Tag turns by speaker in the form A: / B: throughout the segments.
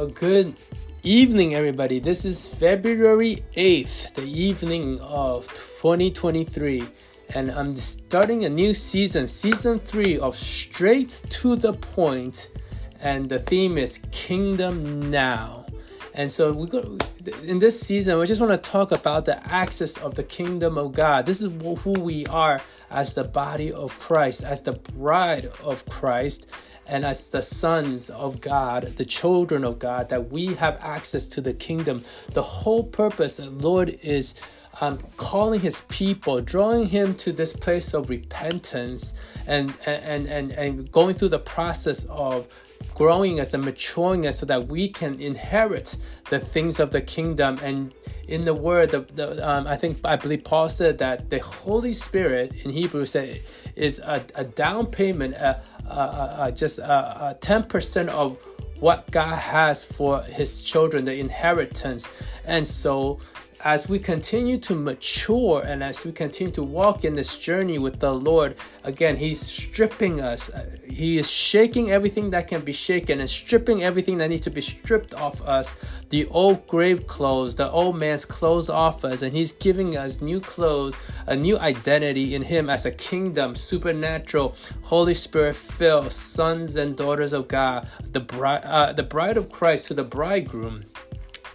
A: A good evening, everybody. This is February 8th, the evening of 2023, and I'm starting a new season, season 3 of Straight to the Point, and the theme is Kingdom Now. And so we go in this season. We just want to talk about the access of the kingdom of God. This is who we are as the body of Christ, as the bride of Christ, and as the sons of God, the children of God, that we have access to the kingdom. The whole purpose that Lord is um, calling his people, drawing him to this place of repentance and, and, and, and going through the process of growing us and maturing us so that we can inherit the things of the kingdom. And in the word, the, the, um, I think, I believe Paul said that the Holy Spirit in Hebrew said is a, a down payment, a, a, a just a, a 10% of what God has for his children, the inheritance. And so as we continue to mature and as we continue to walk in this journey with the Lord, again, He's stripping us. He is shaking everything that can be shaken and stripping everything that needs to be stripped off us. The old grave clothes, the old man's clothes off us, and He's giving us new clothes, a new identity in Him as a kingdom, supernatural, Holy Spirit filled sons and daughters of God, the bride, uh, the bride of Christ to the bridegroom.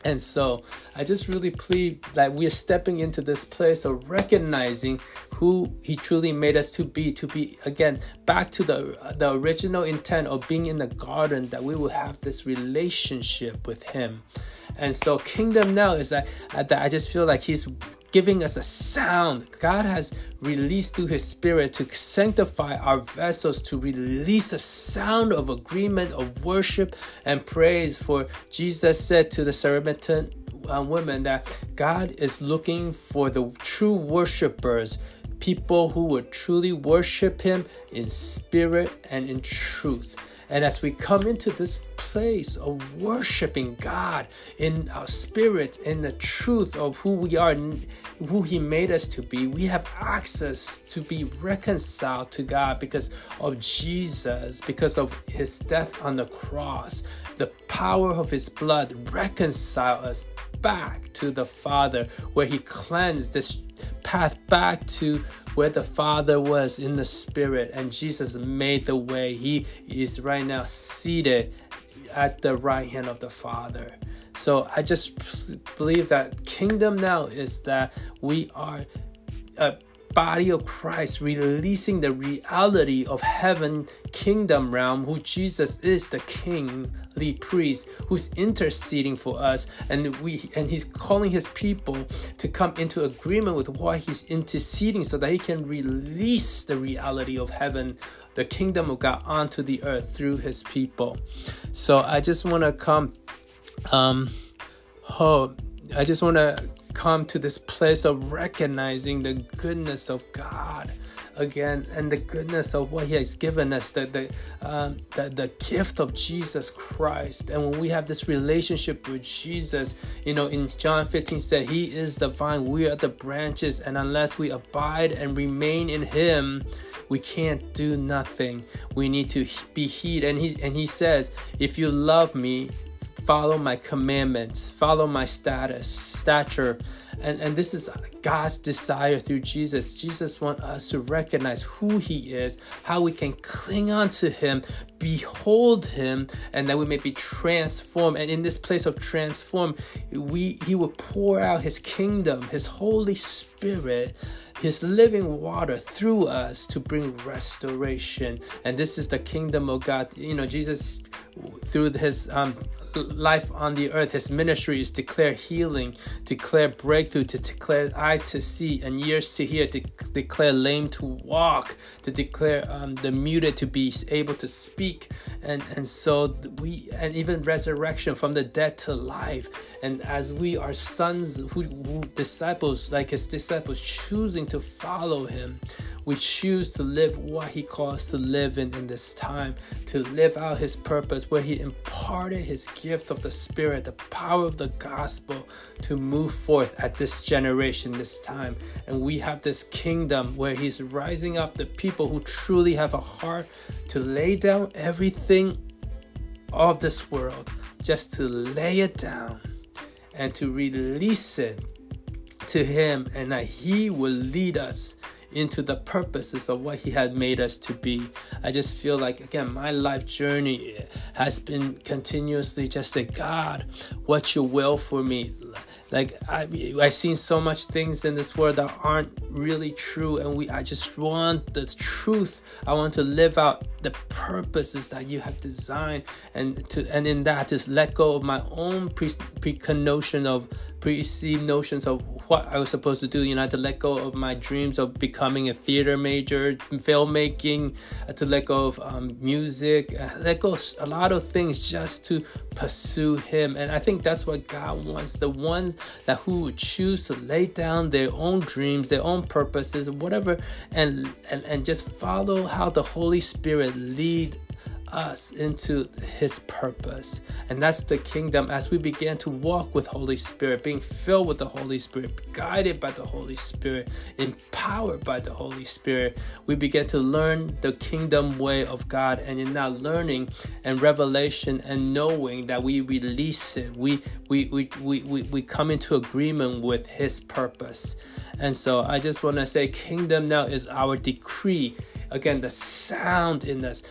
A: And so I just really plead that we are stepping into this place of recognizing who He truly made us to be, to be again back to the the original intent of being in the garden, that we will have this relationship with Him. And so Kingdom Now is that, that I just feel like He's giving us a sound. God has released through His Spirit to sanctify our vessels, to release a sound of agreement, of worship and praise. For Jesus said to the Samaritan uh, women that God is looking for the true worshipers people who would truly worship Him in spirit and in truth. And as we come into this place of worshiping God in our spirit, in the truth of who we are, who He made us to be, we have access to be reconciled to God because of Jesus, because of His death on the cross. The power of His blood reconcile us back to the Father, where He cleansed this path back to where the Father was in the Spirit, and Jesus made the way. He is right now seated at the right hand of the Father. So I just believe that kingdom now is that we are a body of Christ, releasing the reality of heaven kingdom realm, who Jesus is the kingly priest, who's interceding for us, and we and he's calling his people to come into agreement with what he's interceding so that he can release the reality of heaven, the kingdom of God onto the earth through his people. So I just want to come um oh I just want to come to this place of recognizing the goodness of God again and the goodness of what he has given us the the, um, the the gift of jesus christ. And when we have this relationship with jesus you know in john 15 said he is the vine we are the branches and unless we abide and remain in him we can't do nothing. We need to be heed. And he and he says if you love me follow my commandments, follow my status, stature. And, and this is God's desire through Jesus. Jesus wants us to recognize who He is, how we can cling on to Him, behold Him, and that we may be transformed. And in this place of transform, we He will pour out His kingdom, His Holy Spirit his living water through us to bring restoration. And this is the kingdom of God. You know, Jesus, through his um, life on the earth, his ministry is declare healing, declare breakthrough, to declare eye to see and ears to hear, to declare lame to walk, to declare um, the muted to be able to speak. And, and so we, and even resurrection from the dead to life. And as we are sons who, who disciples, like his disciples, choosing to follow him. We choose to live what he calls to live in in this time, to live out his purpose where he imparted his gift of the Spirit, the power of the gospel to move forth at this generation, this time. And we have this kingdom where he's rising up the people who truly have a heart to lay down everything of this world just to lay it down and to release it to Him, and that He will lead us into the purposes of what He had made us to be. I just feel like, again, my life journey has been continuously just say, God, what your will for me like I I've seen so much things in this world that aren't really true and we I just want the truth I want to live out the purposes that you have designed and to and in that just let go of my own pre pre notion of preconceived notions of what I was supposed to do. You know, I had to let go of my dreams of becoming a theater major, filmmaking, to let go of um, music, let go a lot of things just to pursue Him. And I think that's what God wants. The ones that who choose to lay down their own dreams, their own purposes, whatever, and and, and just follow how the Holy Spirit lead us into his purpose. And that's the kingdom as we begin to walk with Holy Spirit, being filled with the Holy Spirit, guided by the Holy Spirit, empowered by the Holy Spirit. We begin to learn the kingdom way of God and in that learning and revelation and knowing that we release it. We we we we, we, we come into agreement with his purpose. And so I just want to say kingdom now is our decree again the sound in us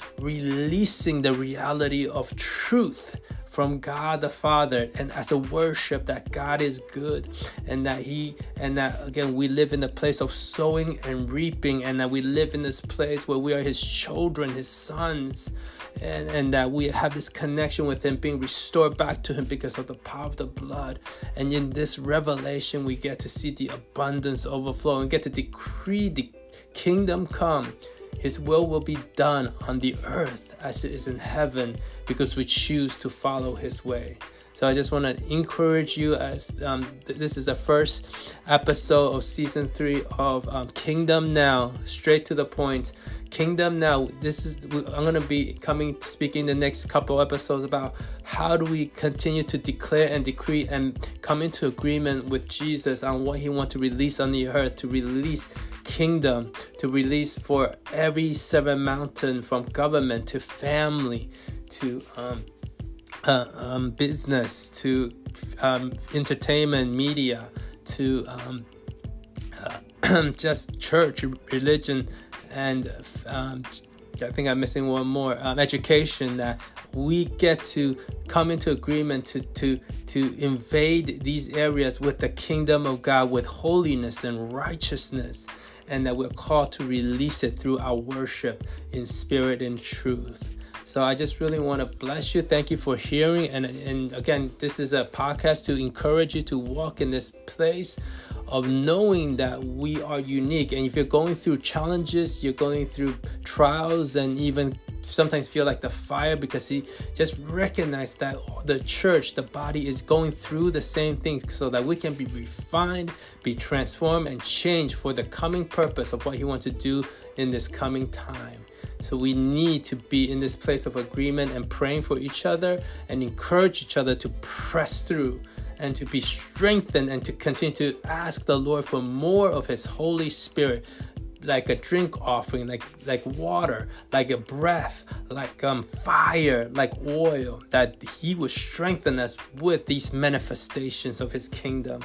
A: releasing the reality of truth from God the Father and as a worship that God is good and that He and that again we live in the place of sowing and reaping and that we live in this place where we are His children, His sons, and, and that we have this connection with Him being restored back to Him because of the power of the blood. And in this revelation, we get to see the abundance overflow and get to decree the kingdom come his will will be done on the earth as it is in heaven because we choose to follow His way. So I just want to encourage you as um, th- this is the first episode of season three of um, Kingdom Now, straight to the point. Kingdom Now. This is I'm gonna be coming speaking the next couple episodes about how do we continue to declare and decree and come into agreement with Jesus on what He wants to release on the earth to release kingdom to release for every seven mountain from government to family to um, uh, um, business to um, entertainment media to um, uh, just church religion and um, I think I'm missing one more um, education that we get to come into agreement to to to invade these areas with the kingdom of God with holiness and righteousness and that we're called to release it through our worship in spirit and truth. So I just really want to bless you. Thank you for hearing. And, and again, this is a podcast to encourage you to walk in this place of knowing that we are unique. And if you're going through challenges, you're going through trials, and even sometimes feel like the fire because he just recognized that the church, the body, is going through the same things so that we can be refined, be transformed, and changed for the coming purpose of what he wants to do in this coming time. So we need to be in this place of agreement and praying for each other and encourage each other to press through and to be strengthened and to continue to ask the Lord for more of His Holy Spirit like a drink offering, like like water, like a breath, like um fire, like oil, that He will strengthen us with these manifestations of His kingdom.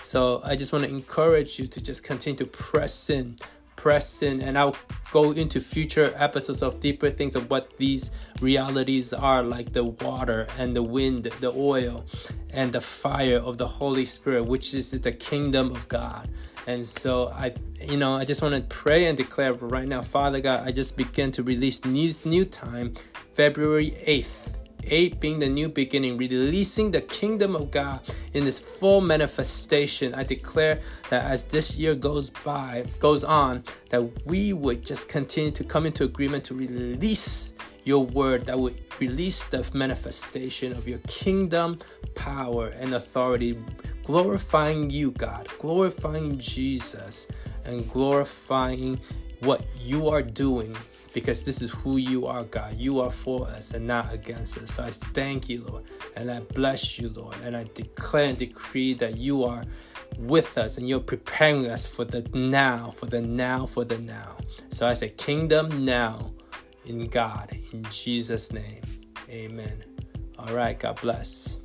A: So I just want to encourage you to just continue to press in, press in, and I'll go into future episodes of deeper things of what these realities are, like the water and the wind, the oil, and the fire of the Holy Spirit, which is the kingdom of God. And so I, you know, I just want to pray and declare right now, Father God, I just begin to release new new time, February 8th. 8 being the new beginning, releasing the kingdom of God in this full manifestation. I declare that as this year goes by, goes on, that we would just continue to come into agreement to release your word that would release the manifestation of your kingdom power and authority, glorifying you, God, glorifying Jesus, and glorifying what you are doing because this is who you are, God. You are for us and not against us. So I thank you, Lord, and I bless you, Lord, and I declare and decree that you are with us and you're preparing us for the now, for the now, for the now. So I say, Kingdom now in God, in Jesus' name. Amen. All right, God bless.